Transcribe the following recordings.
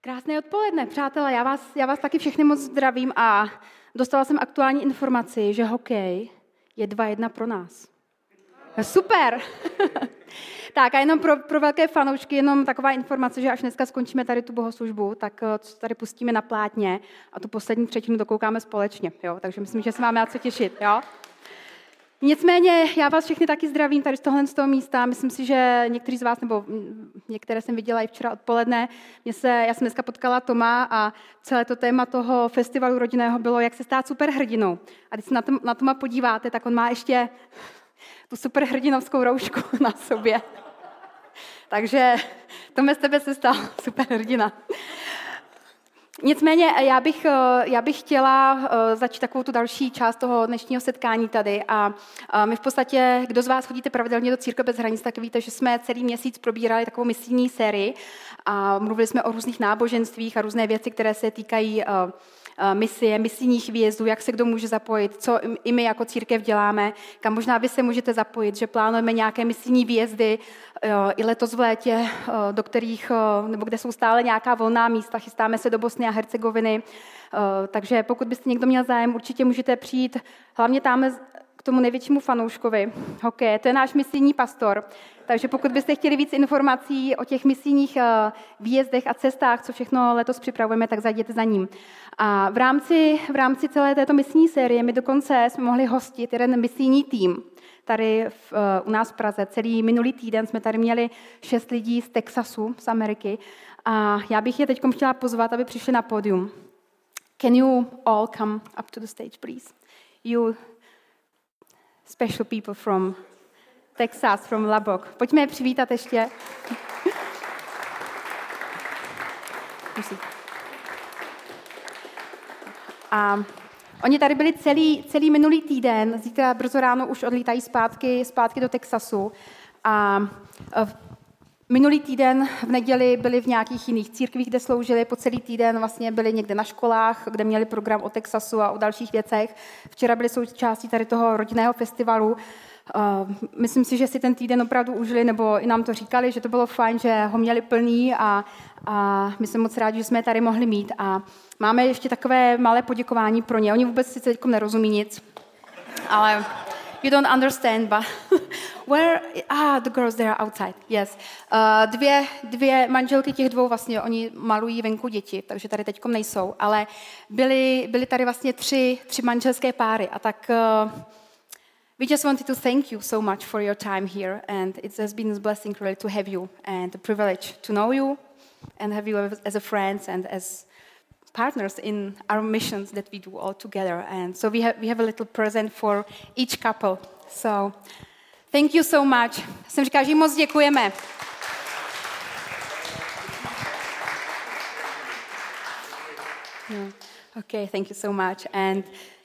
Krásné odpoledne, přátelé. Já vás, já vás taky všechny moc zdravím a dostala jsem aktuální informaci, že hokej je 2-1 pro nás. Super! tak a jenom pro, pro velké fanoušky, jenom taková informace, že až dneska skončíme tady tu bohoslužbu, tak eh, tady pustíme na plátně a tu poslední třetinu dokoukáme společně. Jo? Takže myslím, že se máme na co těšit. Jo? Nicméně já vás všechny taky zdravím tady z tohle z toho místa. Myslím si, že někteří z vás, nebo některé jsem viděla i včera odpoledne, mě se, já jsem dneska potkala Toma a celé to téma toho festivalu rodinného bylo, jak se stát superhrdinou. A když se na, tom, na Toma podíváte, tak on má ještě tu superhrdinovskou roušku na sobě. Takže Tome z tebe se stal superhrdina. Nicméně eh, já bych, eh, já bych chtěla eh, začít takovou tu další část toho dnešního setkání tady a my v podstatě, kdo z vás chodíte pravidelně do Církve bez hranic, tak víte, že jsme celý měsíc probírali takovou misijní sérii a mluvili jsme o různých náboženstvích a různé věci, které se týkají misie, misijních výjezdů, jak se kdo může zapojit, co i my jako církev děláme, kam možná vy se můžete zapojit, že plánujeme nějaké misijní výjezdy i letos v létě, do kterých, nebo kde jsou stále nějaká volná místa, chystáme se do Bosny a Hercegoviny, takže pokud byste někdo měl zájem, určitě můžete přijít, hlavně tam tomu největšímu fanouškovi hokej. To je náš misijní pastor. Takže pokud byste chtěli víc informací o těch misijních výjezdech a cestách, co všechno letos připravujeme, tak zajděte za ním. A v rámci, v rámci celé této misijní série my dokonce jsme mohli hostit jeden misijní tým tady v, uh, u nás v Praze. Celý minulý týden jsme tady měli šest lidí z Texasu, z Ameriky. A já bych je teď chtěla pozvat, aby přišli na pódium. Can you all come up to the stage, please? You special people from Texas, from Lubbock. Pojďme je přivítat ještě. A oni tady byli celý, celý minulý týden, zítra brzo ráno už odlítají zpátky, zpátky do Texasu. A minulý týden v neděli byli v nějakých jiných církvích, kde sloužili, po celý týden vlastně byli někde na školách, kde měli program o Texasu a o dalších věcech. Včera byli součástí tady toho rodinného festivalu Uh, myslím si, že si ten týden opravdu užili, nebo i nám to říkali, že to bylo fajn, že ho měli plný a, a my jsme moc rádi, že jsme je tady mohli mít. A máme ještě takové malé poděkování pro ně. Oni vůbec si teď nerozumí nic, ale you don't understand, but where, ah, the girls, they are outside, yes. Uh, dvě, dvě manželky těch dvou vlastně, oni malují venku děti, takže tady teď nejsou, ale byly, byly tady vlastně tři, tři manželské páry a tak uh, we just wanted to thank you so much for your time here, and it has been a blessing really to have you and a privilege to know you and have you as a friends and as partners in our missions that we do all together. And so we have, we have a little present for each couple. So thank you so much. Jsem říkala, že moc děkujeme. Okay, thank you so much. And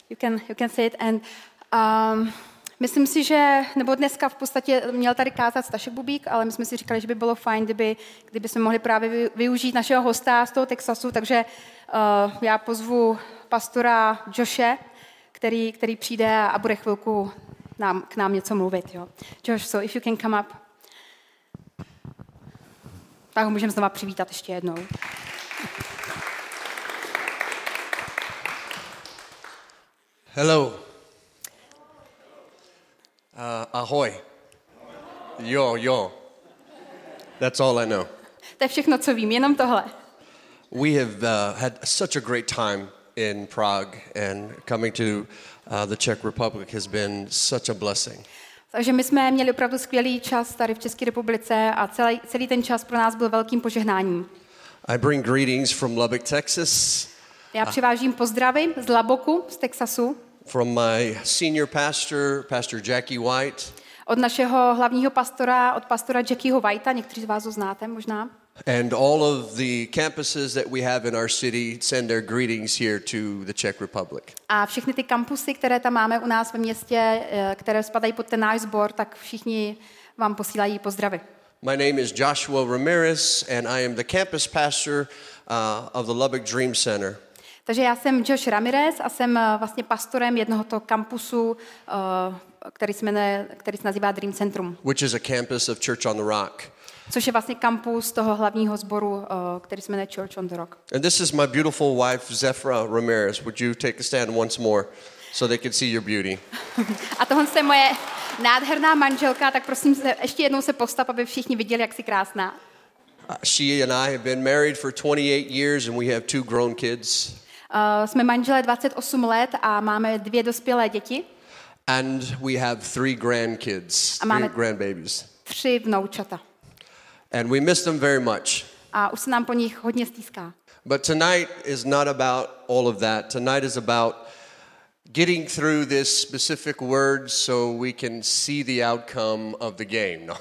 you can, you can say it. And um, Myslím si, že, nebo dneska v podstatě měl tady kázat Stašek Bubík, ale my jsme si říkali, že by bylo fajn, kdyby, kdyby jsme mohli právě využít našeho hosta z toho Texasu, takže uh, já pozvu pastora Joshe, který, který přijde a bude chvilku nám, k nám něco mluvit. Jo. Josh, so if you can come up. Tak ho můžeme znova přivítat ještě jednou. Hello. Uh, ahoy. Yo, yo. That's all I know. To je všechno, co vím, jenom tohle. We have uh, had such a great time in Prague, and coming to uh, the Czech Republic has been such a blessing. Takže my jsme měli opravdu skvělý čas tady v České republice a celý, celý ten čas pro nás byl velkým požehnáním. I bring greetings from Lubbock, Texas. Já přivážím pozdravy z Laboku, z Texasu. from my senior pastor, Pastor Jackie White. Od našeho hlavního pastora, od pastora Jackieho Whitea, někteří z vás ho znáte možná. And all of the campuses that we have in our city send their greetings here to the Czech Republic. A všechny ty kampusy, které tam máme u nás ve městě, eh, které spadají pod ten náš sbor, tak všichni vám posílají pozdravy. My name is Joshua Ramirez and I am the campus pastor uh, of the Lubbock Dream Center. Takže já jsem Josh Ramirez a jsem eh, vlastně pastorem jednoho toho kampusu, eh, který se, jmenuje, který se nazývá Dream Centrum. Which is a campus of Church on the Rock. Což je vlastně kampus toho hlavního sboru, uh, který se jmenuje Church on the Rock. And this is my beautiful wife, Zephra Ramirez. Would you take a stand once more so they can see your beauty? A tohle je moje nádherná manželka, tak prosím se, ještě jednou se postav, aby všichni viděli, jak jsi krásná. Uh, she and I have been married for 28 years and we have two grown kids. Uh, jsme manželé 28 let a máme dvě dospělé děti, And we have three grandkids, A máme- three grandbabies. tři vnoučata. And we miss them very much. A už se nám po nich hodně stýská. But tonight is not about all of that. Tonight is about getting through this specific word so we can see the outcome of the game. No.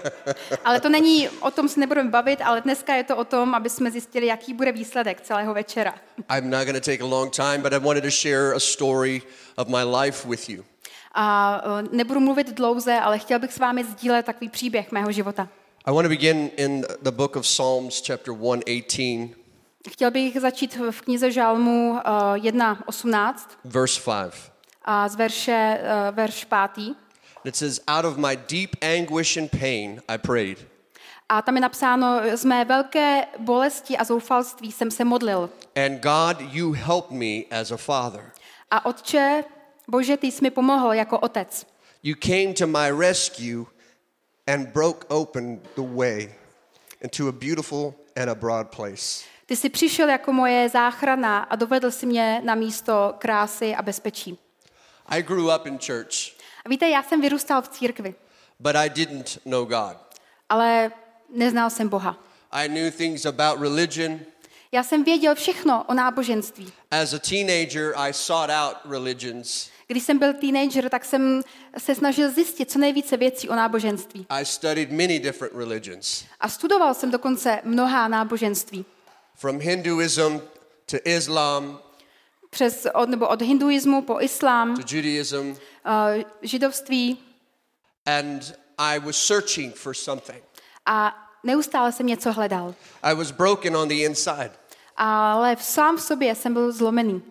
Ale to není, o tom se nebudeme bavit, ale dneska je to o tom, aby jsme zjistili, jaký bude výsledek celého večera. I'm not going to take a long time, but I wanted to share a story of my life with you. A uh, nebudu mluvit dlouze, ale chtěl bych s vámi sdílet takový příběh mého života. I want to begin in the book of Psalms, chapter 118, Chtěl bych začít v knize Žalmu uh, 1.18 verse 5. a z verše, uh, verš 5. It says, Out of my deep anguish and pain, I prayed. A tam je napsáno, z mé velké bolesti a zoufalství jsem se modlil. And God, you helped me as a father. A otče, bože, ty jsi mi pomohl jako otec. You came to my rescue and broke open the way into a beautiful and a broad place. Ty jsi přišel jako moje záchrana a dovedl si mě na místo krásy a bezpečí. I grew up in church, A víte, já jsem vyrůstal v církvi, but I didn't know God. ale neznal jsem Boha. I knew things about religion. Já jsem věděl všechno o náboženství. As a teenager, I sought out religions. Když jsem byl teenager, tak jsem se snažil zjistit co nejvíce věcí o náboženství. I studied many different religions, A studoval jsem dokonce mnohá náboženství. from Hinduism to Islam Přes, od, nebo od hinduismu po islám, to Judaism, uh, židovství and I was searching for something. a neustále jsem něco hledal. I was broken on the inside. Ale v sám v sobě jsem byl zlomený.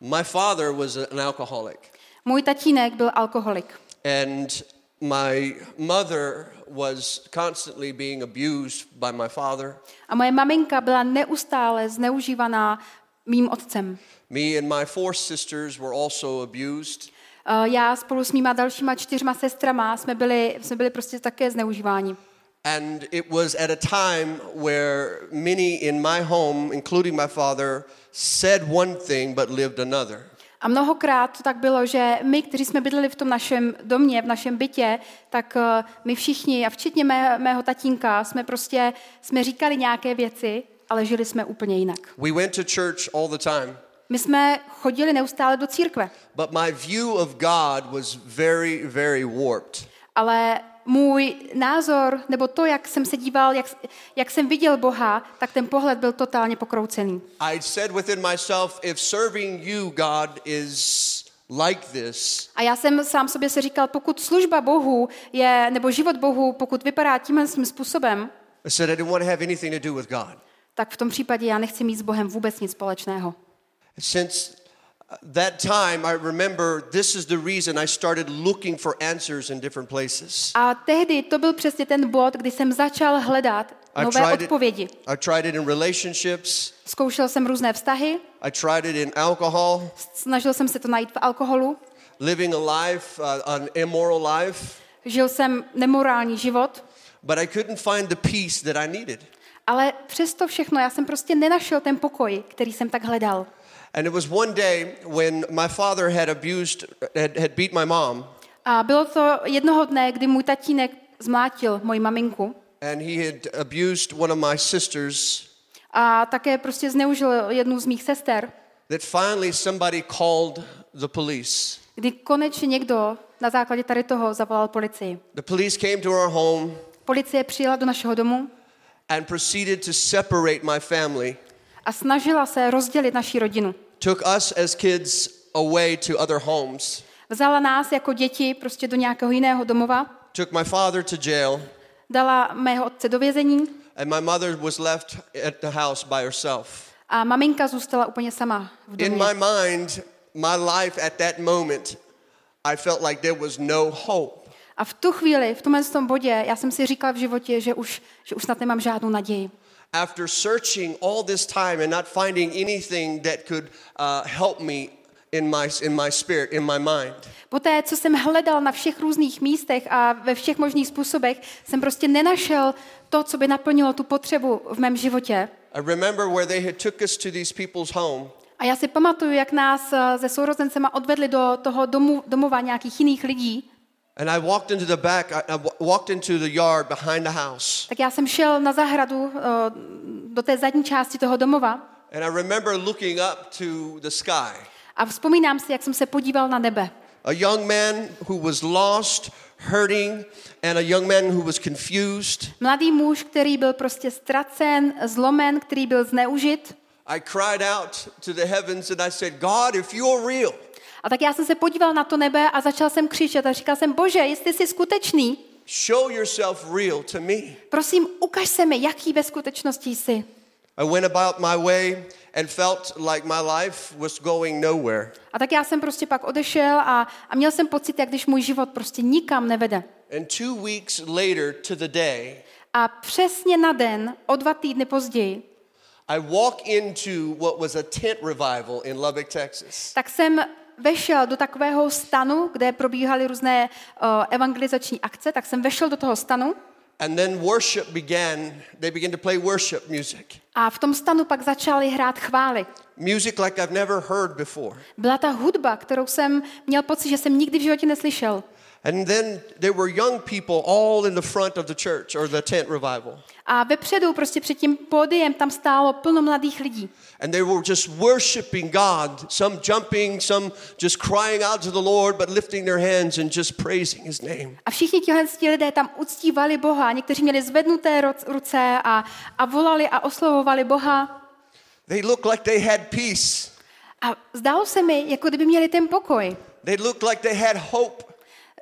My father was an alcoholic, Můj tatínek byl alkoholik. and my mother was constantly being abused by my father. A moje maminka byla neustále zneužívaná mým otcem. Me and my four sisters were also abused. Uh, Já spolu s mýma dalšíma čtyřma sestrama jsme byli, jsme byli prostě také zneužíváni. And it was at a time where many in my home, including my father, said one thing but lived another. A mnohokrát to tak bylo, že my, kteří jsme bydleli v tom našem domě, v našem bytě, tak uh, my všichni, a včetně mé, mého tatínka, jsme prostě, jsme říkali nějaké věci, ale žili jsme úplně jinak. We went to church all the time, My jsme chodili neustále do církve, but my view of God was very, very warped. ale můj názor, nebo to, jak jsem se díval, jak, jak jsem viděl Boha, tak ten pohled byl totálně pokroucený. I said within myself, if serving you, God, is like this, A já jsem sám sobě se říkal, pokud služba Bohu je, nebo život Bohu, pokud vypadá tímhle svým způsobem, I said I didn't want to have anything to do with God. tak v tom případě já nechci mít s Bohem vůbec nic společného. Since that time, I remember this is the reason I started looking for answers in different places. A tehdy to byl přesně ten bod, kdy jsem začal hledat I nové odpovědi. I tried it in relationships. Zkoušel jsem různé vztahy, I tried it in alcohol, snažil jsem se to najít v alkoholu, living a life, uh, an immoral life, žil jsem nemorální život, but I couldn't find the peace that I needed. ale přesto všechno já jsem prostě nenašel ten pokoj, který jsem tak hledal. And it was one day when my father had abused, had, had beat my mom, A bylo to jednoho dne, kdy můj tatínek zmlátil moji maminku and he had abused one of my sisters, a také prostě zneužil jednu z mých sester, that finally somebody called the police. kdy konečně někdo na základě tady toho zavolal policii. The police came to our home Policie přijela do našeho domu and proceeded to separate my family, a snažila se rozdělit naši rodinu. Took us as kids away to other homes, Vzala nás jako děti prostě do nějakého jiného domova, took my father to jail, dala mého otce do vězení and my mother was left at the house by herself. a maminka zůstala úplně sama v In domě. my mind, my life at that moment, I felt like there was no hope. A v tu chvíli, v tomhle tom bodě, já jsem si říkal v životě, že už, že už snad nemám žádnou naději. After searching all this time and not finding anything that could uh, help me in my, in my spirit, in my mind. Poté, co jsem hledal na všech různých místech a ve všech možných způsobech, jsem prostě nenašel to, co by naplnilo tu potřebu v mém životě. I remember where they had took us to these people's home. A já si pamatuju, jak nás eh, se sourozencema odvedli do toho domu, domova nějakých jiných lidí. And I walked into the back, I, I wa- walked into the yard behind the house. Tak já jsem šel na zahradu eh, do té zadní části toho domova And I remember looking up to the sky. a vzpomínám si, jak jsem se podíval na nebe. A young man who was lost, hurting, and a young man who was confused. Mladý muž, který byl prostě ztracen, zlomen, který byl zneužit. I cried out to the heavens and I said, God, if you're real, A tak já jsem se podíval na to nebe a začal jsem křičet a říkal jsem, bože, jestli jsi skutečný, show yourself real to me. prosím, ukaž se mi, jaký ve skutečnosti jsi. I went about my way and felt like my life was going nowhere. A tak já jsem prostě pak odešel a, a měl jsem pocit, jak když můj život prostě nikam nevede. And two weeks later to the day, A přesně na den, o dva týdny později, I walk into what was a tent revival in Lubbock, Texas. tak jsem vešel do takového stanu, kde probíhaly různé uh, evangelizační akce, tak jsem vešel do toho stanu And then worship began. They began to play worship music. a v tom stanu pak začali hrát chvály. Music like I've never heard before. Byla ta hudba, kterou jsem měl pocit, že jsem nikdy v životě neslyšel. And then there were young people all in the front of the church or the tent revival. A vepředu, prostě před tím pódiem, tam stálo plno mladých lidí. And they were just worshiping God, some jumping, some just crying out to the Lord, but lifting their hands and just praising his name. A všichni tihle lidé tam uctívali Boha. Někteří měli zvednuté ruce a, a volali a oslovovali Boha. They looked like they had peace. A zdálo se mi, jako kdyby měli ten pokoj. They looked like they had hope.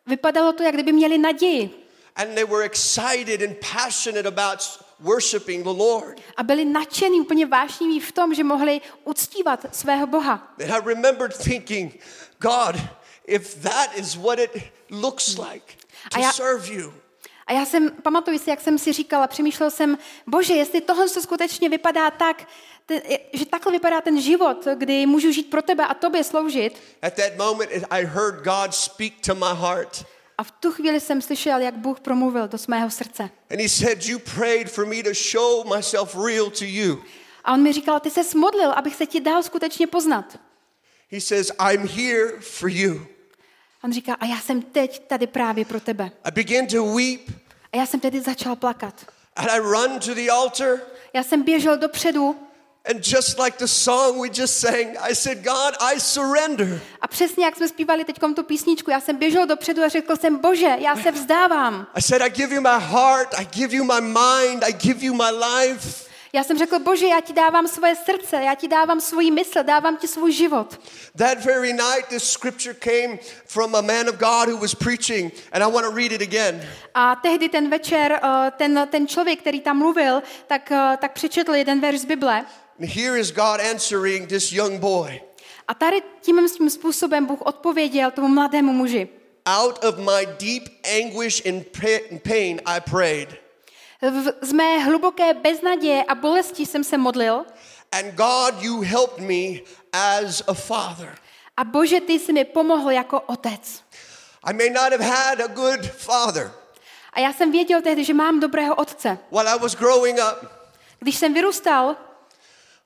Vypadalo to, jak kdyby měli naději. And they were excited and passionate about worshiping the Lord. A byli nadšení, úplně vášniví v tom, že mohli uctívat svého Boha. And I remembered thinking, God, if that is what it looks like to serve you, A já jsem, pamatuju si, jak jsem si říkala, přemýšlel jsem, bože, jestli tohle to skutečně vypadá tak, že takhle vypadá ten život, kdy můžu žít pro tebe a tobě sloužit. at that moment I heard God speak to my heart. A v tu chvíli jsem slyšel, jak Bůh promluvil do mého srdce. And he said, You prayed for me to show myself real to you. A on mi říkal, ty se modlil, abych se ti dal skutečně poznat. He says, I'm here for you. On říká, a já jsem teď tady právě pro tebe. I began to weep A já jsem tedy začal plakat. and I run to the altar. Já jsem běžel dopředu And just like the song we just sang, I said, God, I surrender. a přesně jak jsme zpívali teď tu písničku, já jsem běžel dopředu a řekl jsem, bože, já se vzdávám. I said, I give you my heart, I give you my mind, I give you my life. Já jsem řekl, bože, já ti dávám svoje srdce, já ti dávám svůj mysl, dávám ti svůj život. That very night, this scripture came from a man of God who was preaching, and I want to read it again. A tehdy ten večer, eh, ten, ten člověk, který tam mluvil, tak, eh, tak přečetl jeden verš z Bible. And here is God answering this young boy. A tady tím tím způsobem Bůh odpověděl tomu mladému muži. Out of my deep anguish and pain, I prayed. V, z mé hluboké beznaděje a bolesti jsem se modlil And God, you helped me as a father. a bože, ty jsi mi pomohl jako otec. I may not have had a good father A já jsem věděl tehdy, že mám dobrého otce. while I was growing up, Když jsem vyrůstal,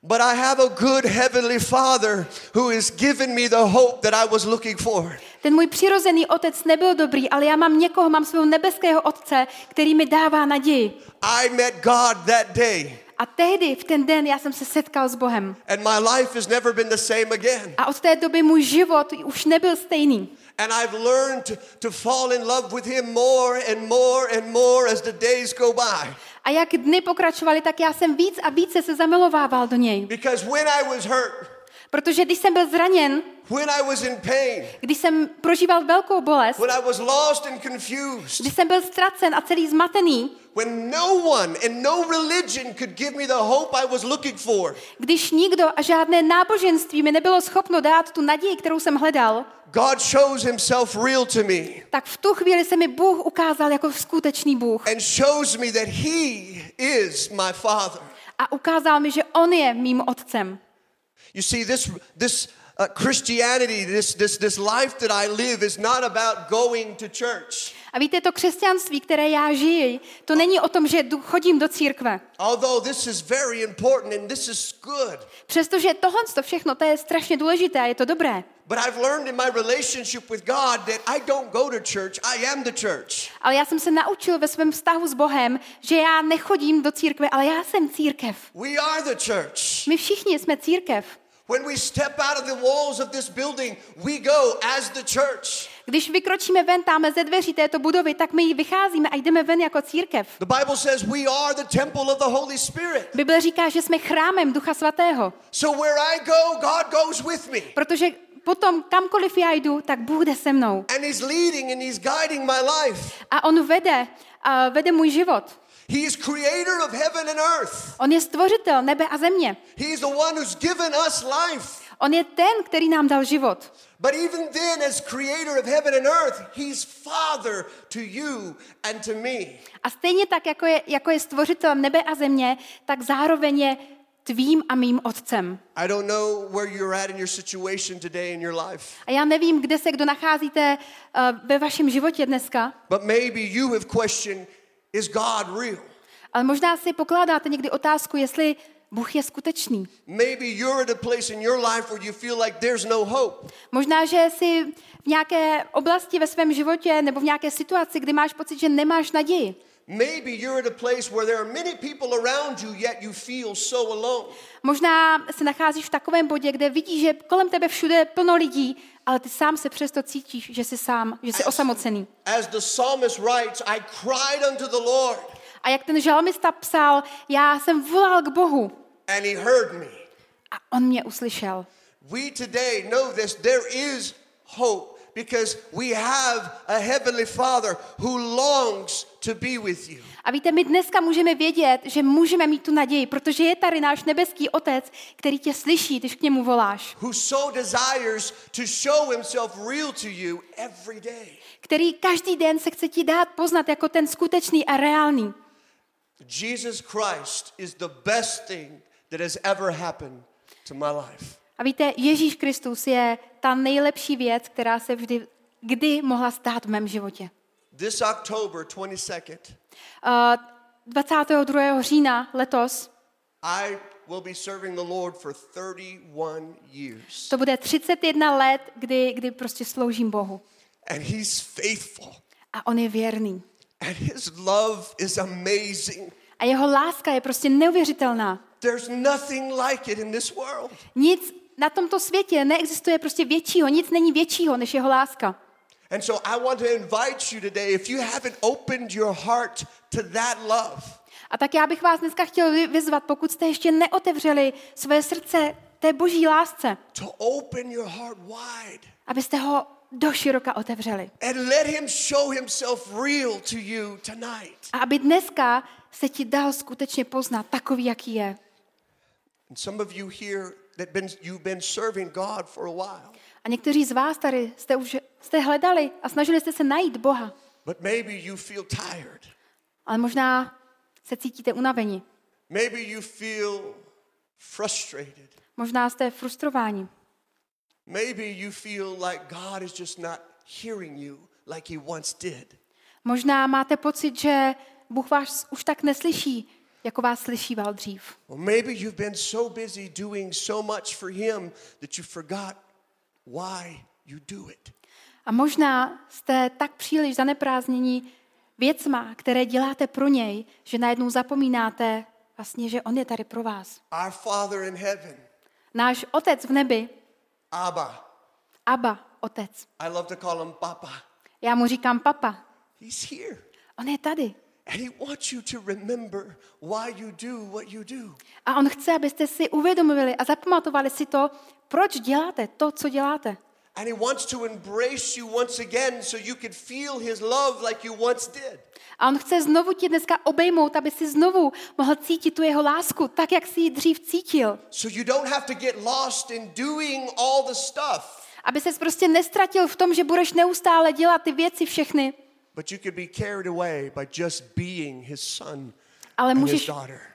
but I have a good heavenly father who has given me the hope that I was looking for. Ten můj přirozený otec nebyl dobrý, ale já mám někoho, mám svého nebeského otce, který mi dává naději. I met God that day, A tehdy, v ten den, já jsem se setkal s Bohem. and my life has never been the same again. A od té doby můj život už nebyl stejný. And I've learned to, fall in love with him more and more and more as the days go by. A jak dny pokračovaly, tak já jsem víc a více se zamilovával do něj. Because when I was hurt, Protože když jsem byl zraněn, when I was in pain, když jsem prožíval velkou bolest, when I was lost and confused, když jsem byl ztracen a celý zmatený, when no one and no religion could give me the hope I was looking for, když nikdo a žádné náboženství mi nebylo schopno dát tu naději, kterou jsem hledal, God shows himself real to me tak v tu chvíli se mi Bůh ukázal jako skutečný Bůh. and shows me that he is my father. A ukázal mi, že On je mým otcem. You see, this, this uh, Christianity, this, this, this life that I live is not about going to church. A víte, to křesťanství, které já žiji, to není o tom, že chodím do církve. Although this is very important and this is good. Přestože tohle to všechno, to je strašně důležité a je to dobré. But I've learned in my relationship with God that I don't go to church, I am the church. Ale já jsem se naučil ve svém vztahu s Bohem, že já nechodím do církve, ale já jsem církev. We are the church. My všichni jsme církev. When we step out of the walls of this building, we go as the church. Když vykročíme ven tam ze dveří této budovy, tak my vycházíme a jdeme ven jako církev. The Bible says we are the temple of the Holy Spirit. Bible říká, že jsme chrámem Ducha Svatého, So where I go, God goes with me. protože potom kamkoliv já jdu, tak Bůh jde se mnou. And He's leading and He's guiding my life. A On vede, a vede můj život. He is creator of heaven and earth. On je stvořitel nebe a země. He is the one who's given us life. On je ten, který nám dal život. But even then, as creator of heaven and earth, He's Father to you and to me. A stejně tak, jako je, jako je stvořitelem nebe a země, tak zároveň je tvým a mým otcem. I don't know where you're at in your situation today in your life, A já nevím, kde se kdo nacházíte uh, ve vašem životě dneska, but maybe you have questioned is God real? ale možná si pokládáte někdy otázku, jestli Bůh je skutečný. Maybe you're at a place in your life where you feel like there's no hope. Možná, že jsi v nějaké oblasti ve svém životě nebo v nějaké situaci, kdy máš pocit, že nemáš naději. Maybe you're at a place where there are many people around you, yet you feel so alone. Možná se nacházíš v takovém bodě, kde vidíš, že kolem tebe všude je plno lidí, ale ty sám se přesto cítíš, že jsi sám, že jsi osamocený. As the psalmist writes, I cried unto the Lord, A jak ten žalmista psal, já jsem volal k Bohu and he heard me. a on mě uslyšel. We today know this. There is hope because we have a heavenly Father who longs to be with you. A víte, my dneska můžeme vědět, že můžeme mít tu naději, protože je tady náš nebeský otec, který tě slyší, když k němu voláš. Who so desires to show himself real to you every day. Který každý den se chce ti dát poznat jako ten skutečný a reálný. Jesus Christ is the best thing that has ever happened to my life. A víte, Ježíš Kristus je ta nejlepší věc, která se vždy, kdy mohla stát v mém životě. This October 22nd, Uh, 22. října letos I will be serving the Lord for 31 years. to bude 31 let, kdy, kdy prostě sloužím Bohu. And he's faithful. A on je věrný. And his love is amazing. A jeho láska je prostě neuvěřitelná. There's nothing like it in this world. Nic na tomto světě neexistuje prostě většího, nic není většího než jeho láska. And so I want to invite you today, if you haven't opened your heart to that love, A tak já bych vás dneska chtěl vy- vyzvat, pokud jste ještě neotevřeli své srdce té boží lásce, to open your heart wide abyste ho do široka otevřeli. and let him show himself real to you tonight. A aby dneska se ti dal skutečně poznat takový, jaký je. And some of you here that been you've been serving God for a while, A někteří z vás tady jste už jste hledali a snažili jste se najít Boha, but maybe you feel tired. ale možná se cítíte unaveni. Maybe you feel frustrated. Možná jste frustrováni. Maybe you feel like God is just not hearing you like he once did. Možná máte pocit, že Bůh vás už tak neslyší, jako vás slyšíval dřív. Or maybe you've been so busy doing so much for him that you forgot why you do it. A možná jste tak příliš zaneprázdnění věcma, které děláte pro něj, že najednou zapomínáte vlastně, že on je tady pro vás. Our Father in heaven, Náš otec v nebi, Abba, Abba, otec. I love to call him Papa. Já mu říkám papa. He's here. On je tady. And he wants you to remember why you do what you do. A on chce, abyste si uvědomili a zapamatovali si to, proč děláte to, co děláte. And he wants to embrace you once again so you could feel his love like you once did. A on chce znovu tě dneska obejmout, aby si znovu mohl cítit tu jeho lásku, tak, jak si ji dřív cítil. So you don't have to get lost in doing all the stuff. Aby ses prostě nestratil v tom, že budeš neustále dělat ty věci všechny, but you could be carried away by just being his son ale můžeš,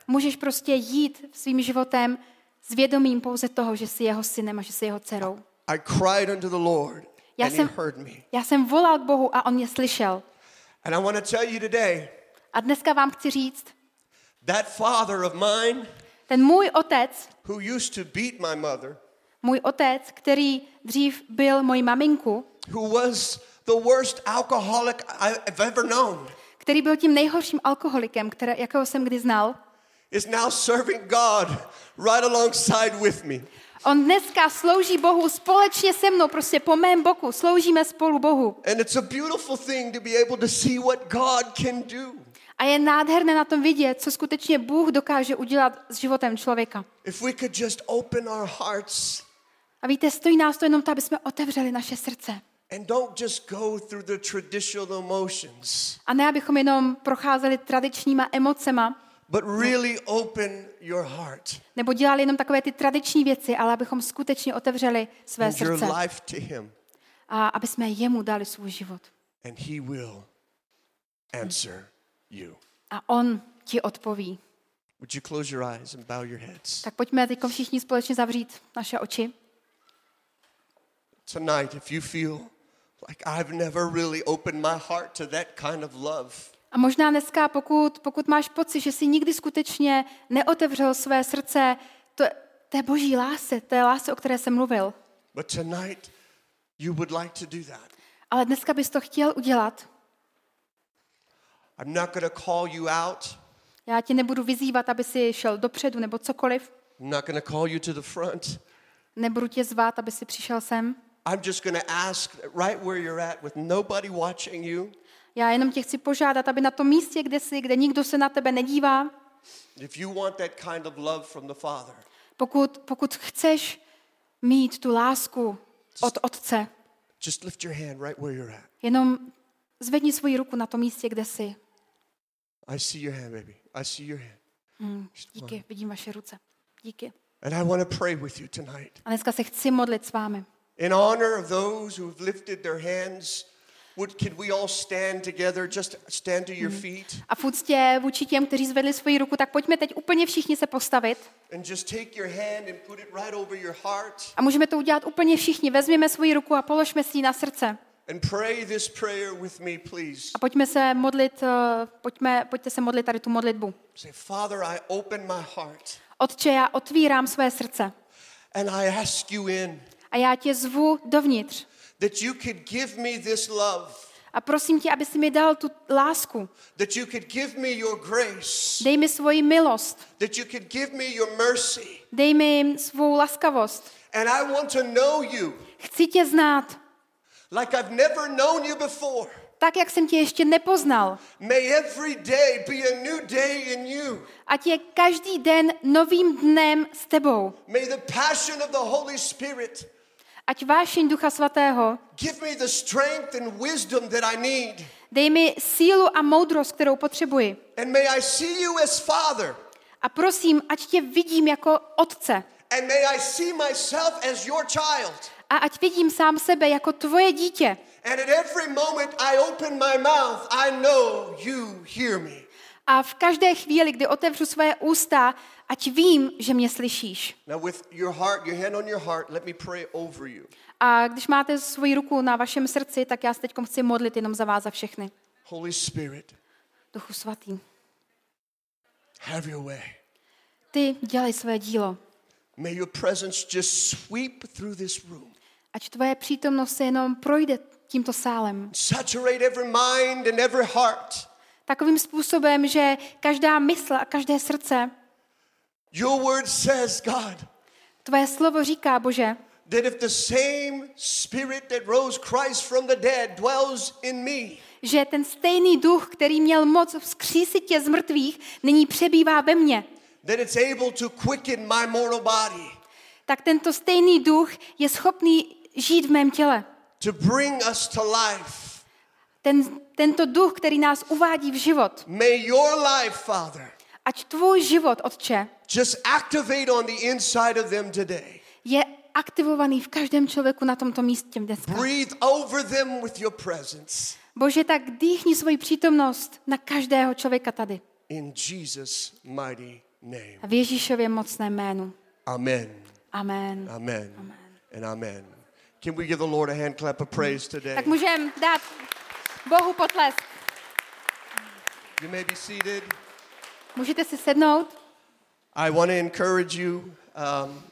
můžeš prostě jít svým životem s vědomím pouze toho, že jsi jeho synem a že jsi jeho dcerou. I cried unto the Lord, Já and he heard me. já jsem volal k Bohu a on mě slyšel. And I want to tell you today A dneska vám chci říct, that father of mine ten můj otec, who used to beat my mother, můj otec, který dřív byl mojí maminku, who was the worst alcoholic I've ever known, který byl tím nejhorším alkoholikem, které, jakého jsem kdy znal, is now serving God right alongside with me. On dneska slouží Bohu společně se mnou, prostě po mém boku, sloužíme spolu Bohu. And it's a beautiful thing to be able to see what God can do. A je nádherné na tom vidět, co skutečně Bůh dokáže udělat s životem člověka. If we could just open our hearts A víte, stojí nás to jenom to, aby jsme otevřeli naše srdce. and don't just go through the traditional motions, A ne, abychom jenom procházeli tradičníma emocema, but really open your heart nebo dělali jenom takové ty tradiční věci, ale abychom skutečně otevřeli své and your srdce life to Him, a aby jsme jemu dali svůj život. and He will answer you. A on ti odpoví. Would you close your eyes and bow your heads? Tak pojďme teď všichni společně zavřít naše oči. Tonight, if you feel like I've never really opened my heart to that kind of love, A možná dneska, pokud, pokud máš pocit, že jsi nikdy skutečně neotevřel své srdce to, té boží lásce, té lásce, o které jsem mluvil, but tonight you would like to do that, ale dneska bys to chtěl udělat, I'm not going to call you out. já tě nebudu vyzývat, aby si šel dopředu nebo cokoliv, I'm not going to call you to the front. nebudu tě zvát, aby si přišel sem. I'm just going to ask right where you're at with nobody watching you. Já jenom tě chci požádat, aby na tom místě, kde jsi, kde nikdo se na tebe nedívá, kind of Father, pokud, pokud chceš mít tu lásku od Otce, just lift your hand right where you're at. jenom zvedni svoji ruku na tom místě, kde jsi. I see your hand, baby. I see your hand. Hmm, díky, vidím vaše ruce. Díky. And I want to pray with you tonight. A dneska se chci modlit s vámi. In honor of those who have lifted their hands, would, could we all stand together? Just stand to your feet A v úctě vůči těm, kteří zvedli svoji ruku, tak pojďme teď úplně všichni se postavit. and just take your hand and put it right over your heart A můžeme to udělat úplně všichni. Vezměme svoji ruku a položme si ji na srdce. and pray this prayer with me, please. A pojďme se modlit, eh, pojďme, pojďte se modlit tady tu modlitbu. Say, Father, I open my heart Otče, já otvírám své srdce and I ask you in a já tě zvu dovnitř. That you could give me this love, A prosím tě, aby si mi dal tu lásku. that you could give me your grace, Dej mi svoji milost. that you could give me your mercy. Dej mi svou laskavost. And I want to know you Chci tě znát, like I've never known you before. tak, jak jsem tě ještě nepoznal. May every day be a new day in you. Ať je každý den novým dnem s tebou. May the passion of the Holy Spirit Ať vášeň Ducha Svatého dej mi sílu a moudrost, kterou potřebuji. And may I see you as Father. A prosím, ať tě vidím jako otce. And may I see myself as your child. A ať vidím sám sebe jako tvoje dítě. A v každé chvíli, kdy otevřu své ústa, ať vím, že mě slyšíš. A když máte svoji ruku na vašem srdci, tak já se teď chci modlit jenom za vás, za všechny. Holy Spirit, Duchu svatý, have your way. ty dělej své dílo. May your presence just sweep through this room, Ať tvoje přítomnost se jenom projde tímto sálem. saturate every mind and every heart. Takovým způsobem, že každá mysl a každé srdce, Your word says, God, tvoje slovo říká, Bože, that if the same spirit that rose Christ from the dead dwells in me, že ten stejný duch, který měl moc vzkřísit tě z mrtvých, nyní přebývá ve mně. that it's able to quicken my mortal body, Tak tento stejný duch je schopný žít v mém těle. to bring us to life. Ten, tento duch, který nás uvádí v život. May your life, Father, Ať tvůj život, Otče, just activate on the inside of them today. je aktivovaný v každém člověku na tomto místě dneska. Breathe over them with your presence. Bože, tak dýchni svoji přítomnost na každého člověka tady. In Jesus' mighty name. A v Ježíšově mocné jménu. Amen. Amen. Amen. And amen. Can we give the Lord a hand clap of praise today? Tak můžeme dát Bohu potlesk. You may be seated. Můžete si sednout. I want to encourage you. Um,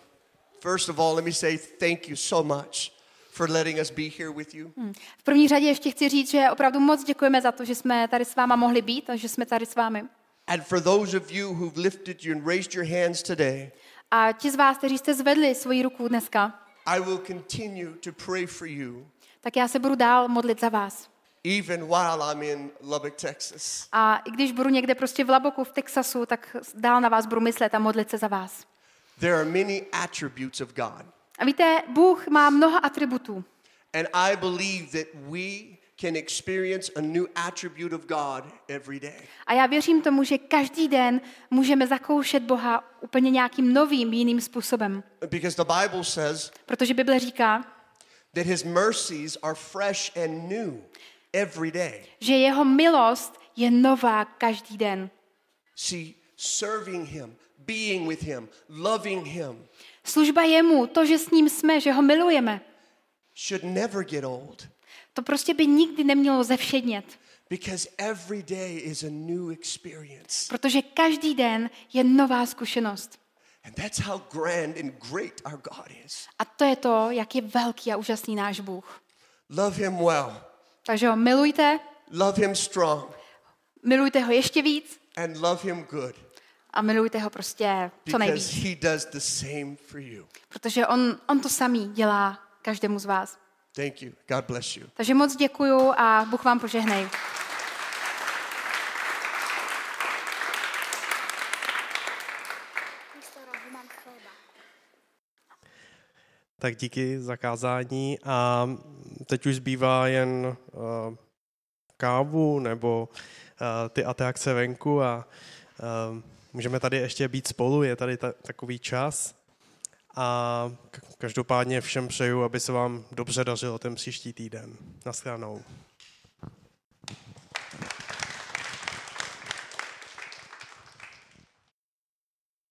first of all, let me say thank you so much for letting us be here with you. V první řadě ještě chci říct, že opravdu moc děkujeme za to, že jsme tady s váma mohli být a že jsme tady s vámi. And for those of you who've lifted you and raised your hands today, A ti z vás, kteří jste zvedli svoji ruku dneska, I will continue to pray for you tak já se budu dál modlit za vás. Even while I'm in Lubbock, Texas. A i když budu někde prostě v Laboku, v Texasu, tak dál na vás budu myslet a modlit se za vás. There are many attributes of God. A víte, Bůh má mnoha atributů. And I believe that we can experience a new attribute of God every day. A já věřím tomu, že každý den můžeme zakoušet Boha úplně nějakým novým, jiným způsobem. Because the Bible says Protože Bible říká, that his mercies are fresh and new every day. že jeho milost je nová každý den. See, serving him, being with him, loving him Služba jemu, to, že s ním jsme, že ho milujeme, should never get old to prostě by nikdy nemělo zevšednět. because every day is a new experience. Protože každý den je nová zkušenost. And that's how grand and great our God is. A to je to, jak je velký a úžasný náš Bůh. Love him well, Takže ho milujte, love him strong, milujte ho ještě víc and love him good a milujte ho prostě co because nejvíc. he does the same for you. Protože on, on to samý dělá každému z vás. Thank you. God bless you. Takže moc děkuju a Bůh vám požehnej. Místo rohu mám chleba. Tak díky za kázání a teď už zbývá jen uh, kávu nebo uh, ty atrakce venku a uh, můžeme tady ještě být spolu, je tady ta, takový čas. A každopádně všem přeju, aby se vám dobře dařilo ten příští týden. Naschledanou.